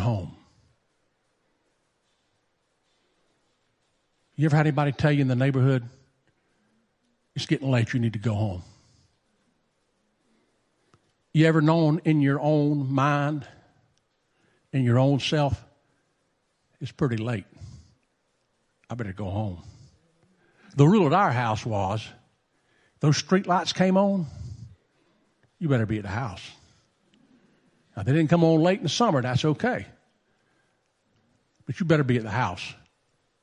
home. You ever had anybody tell you in the neighborhood, it's getting late, you need to go home? You ever known in your own mind, in your own self, it's pretty late. I better go home. The rule at our house was those street lights came on, you better be at the house. Now, they didn't come on late in the summer, that's okay. But you better be at the house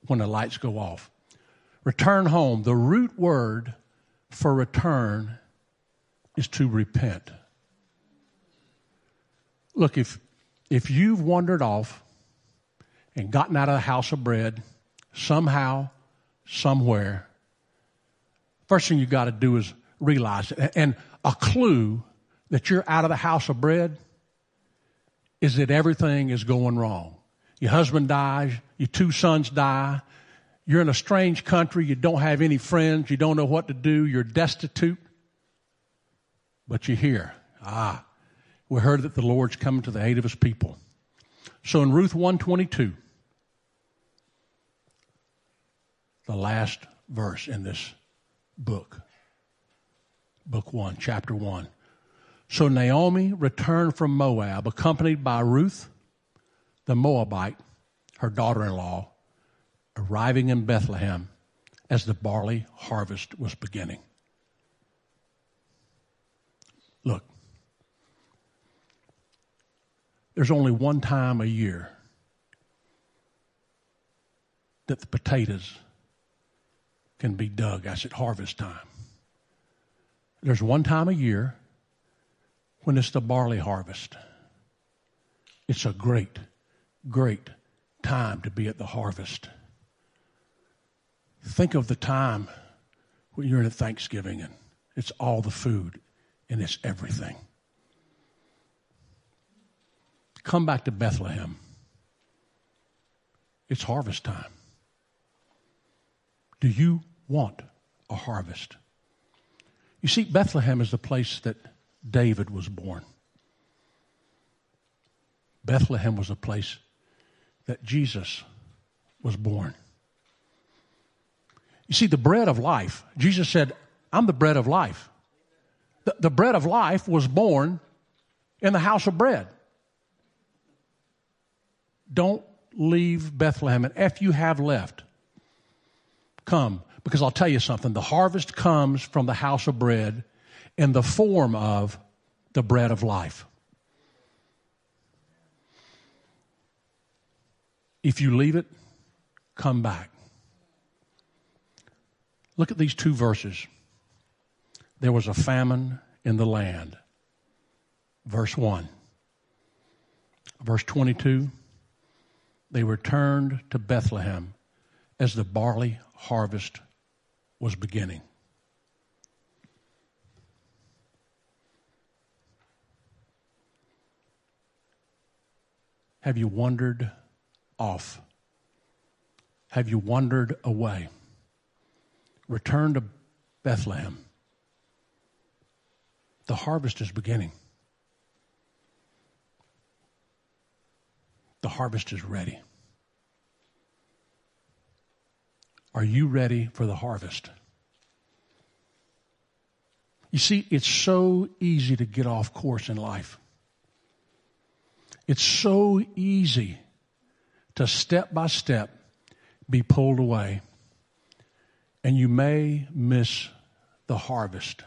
when the lights go off. Return home. The root word for return is to repent. Look, if, if you've wandered off and gotten out of the house of bread somehow, somewhere, first thing you got to do is realize it. And a clue that you're out of the house of bread is that everything is going wrong. Your husband dies, your two sons die, you're in a strange country, you don't have any friends, you don't know what to do, you're destitute, but you're here. Ah, we heard that the Lord's coming to the aid of his people. So in Ruth 122, the last verse in this book, book 1, chapter 1. So Naomi returned from Moab, accompanied by Ruth, the Moabite, her daughter in law, arriving in Bethlehem as the barley harvest was beginning. Look, there's only one time a year that the potatoes can be dug. That's at harvest time. There's one time a year when it's the barley harvest. It's a great, great time to be at the harvest. Think of the time when you're in at Thanksgiving and it's all the food and it's everything. Come back to Bethlehem. It's harvest time. Do you want a harvest? You see, Bethlehem is the place that David was born. Bethlehem was a place that Jesus was born. You see, the bread of life, Jesus said, I'm the bread of life. The, the bread of life was born in the house of bread. Don't leave Bethlehem. And if you have left, come. Because I'll tell you something the harvest comes from the house of bread in the form of the bread of life. If you leave it, come back. Look at these two verses. There was a famine in the land. Verse 1. Verse 22 They returned to Bethlehem as the barley harvest was beginning. Have you wandered off? Have you wandered away? Return to Bethlehem. The harvest is beginning. The harvest is ready. Are you ready for the harvest? You see, it's so easy to get off course in life. It's so easy to step by step be pulled away, and you may miss the harvest.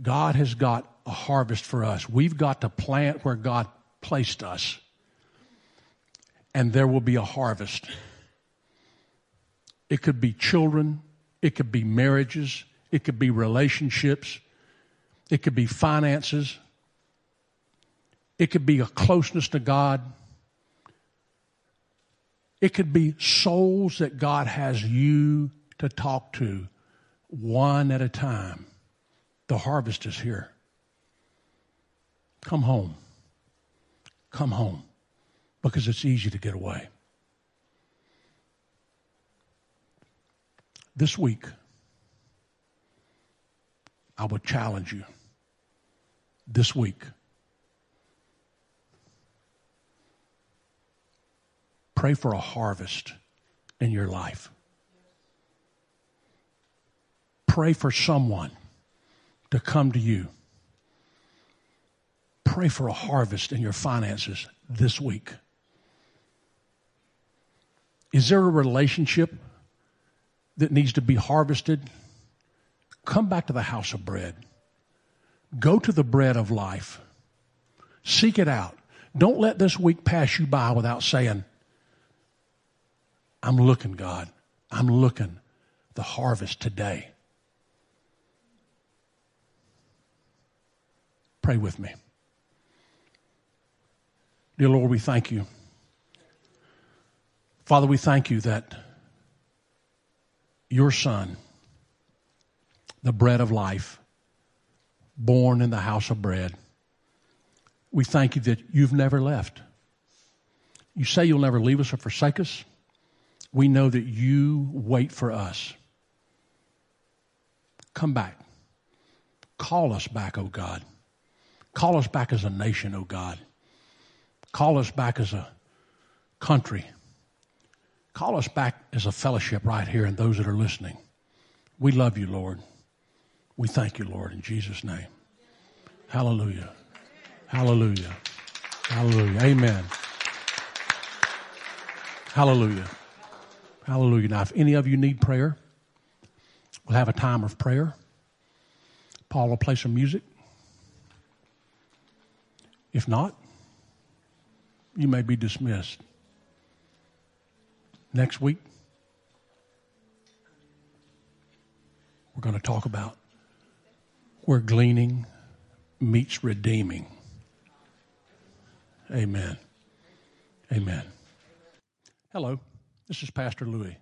God has got a harvest for us. We've got to plant where God placed us, and there will be a harvest. It could be children, it could be marriages, it could be relationships, it could be finances, it could be a closeness to God. It could be souls that God has you to talk to one at a time. The harvest is here. Come home. Come home because it's easy to get away. This week, I would challenge you. This week, Pray for a harvest in your life. Pray for someone to come to you. Pray for a harvest in your finances this week. Is there a relationship that needs to be harvested? Come back to the house of bread. Go to the bread of life. Seek it out. Don't let this week pass you by without saying, I'm looking, God. I'm looking the harvest today. Pray with me. Dear Lord, we thank you. Father, we thank you that your Son, the bread of life, born in the house of bread, we thank you that you've never left. You say you'll never leave us or forsake us. We know that you wait for us. Come back. Call us back, O oh God. Call us back as a nation, O oh God. Call us back as a country. Call us back as a fellowship right here and those that are listening. We love you, Lord. We thank you, Lord, in Jesus' name. Hallelujah. Hallelujah. Hallelujah. Amen. Hallelujah. Hallelujah. Now, if any of you need prayer, we'll have a time of prayer. Paul will play some music. If not, you may be dismissed. Next week, we're going to talk about where gleaning meets redeeming. Amen. Amen. Hello, this is Pastor Louis.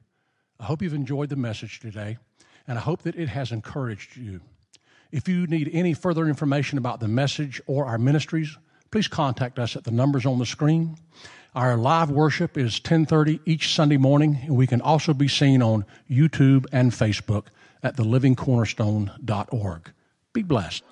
I hope you've enjoyed the message today, and I hope that it has encouraged you. If you need any further information about the message or our ministries, please contact us at the numbers on the screen. Our live worship is 10:30 each Sunday morning, and we can also be seen on YouTube and Facebook at thelivingcornerstone.org. Be blessed.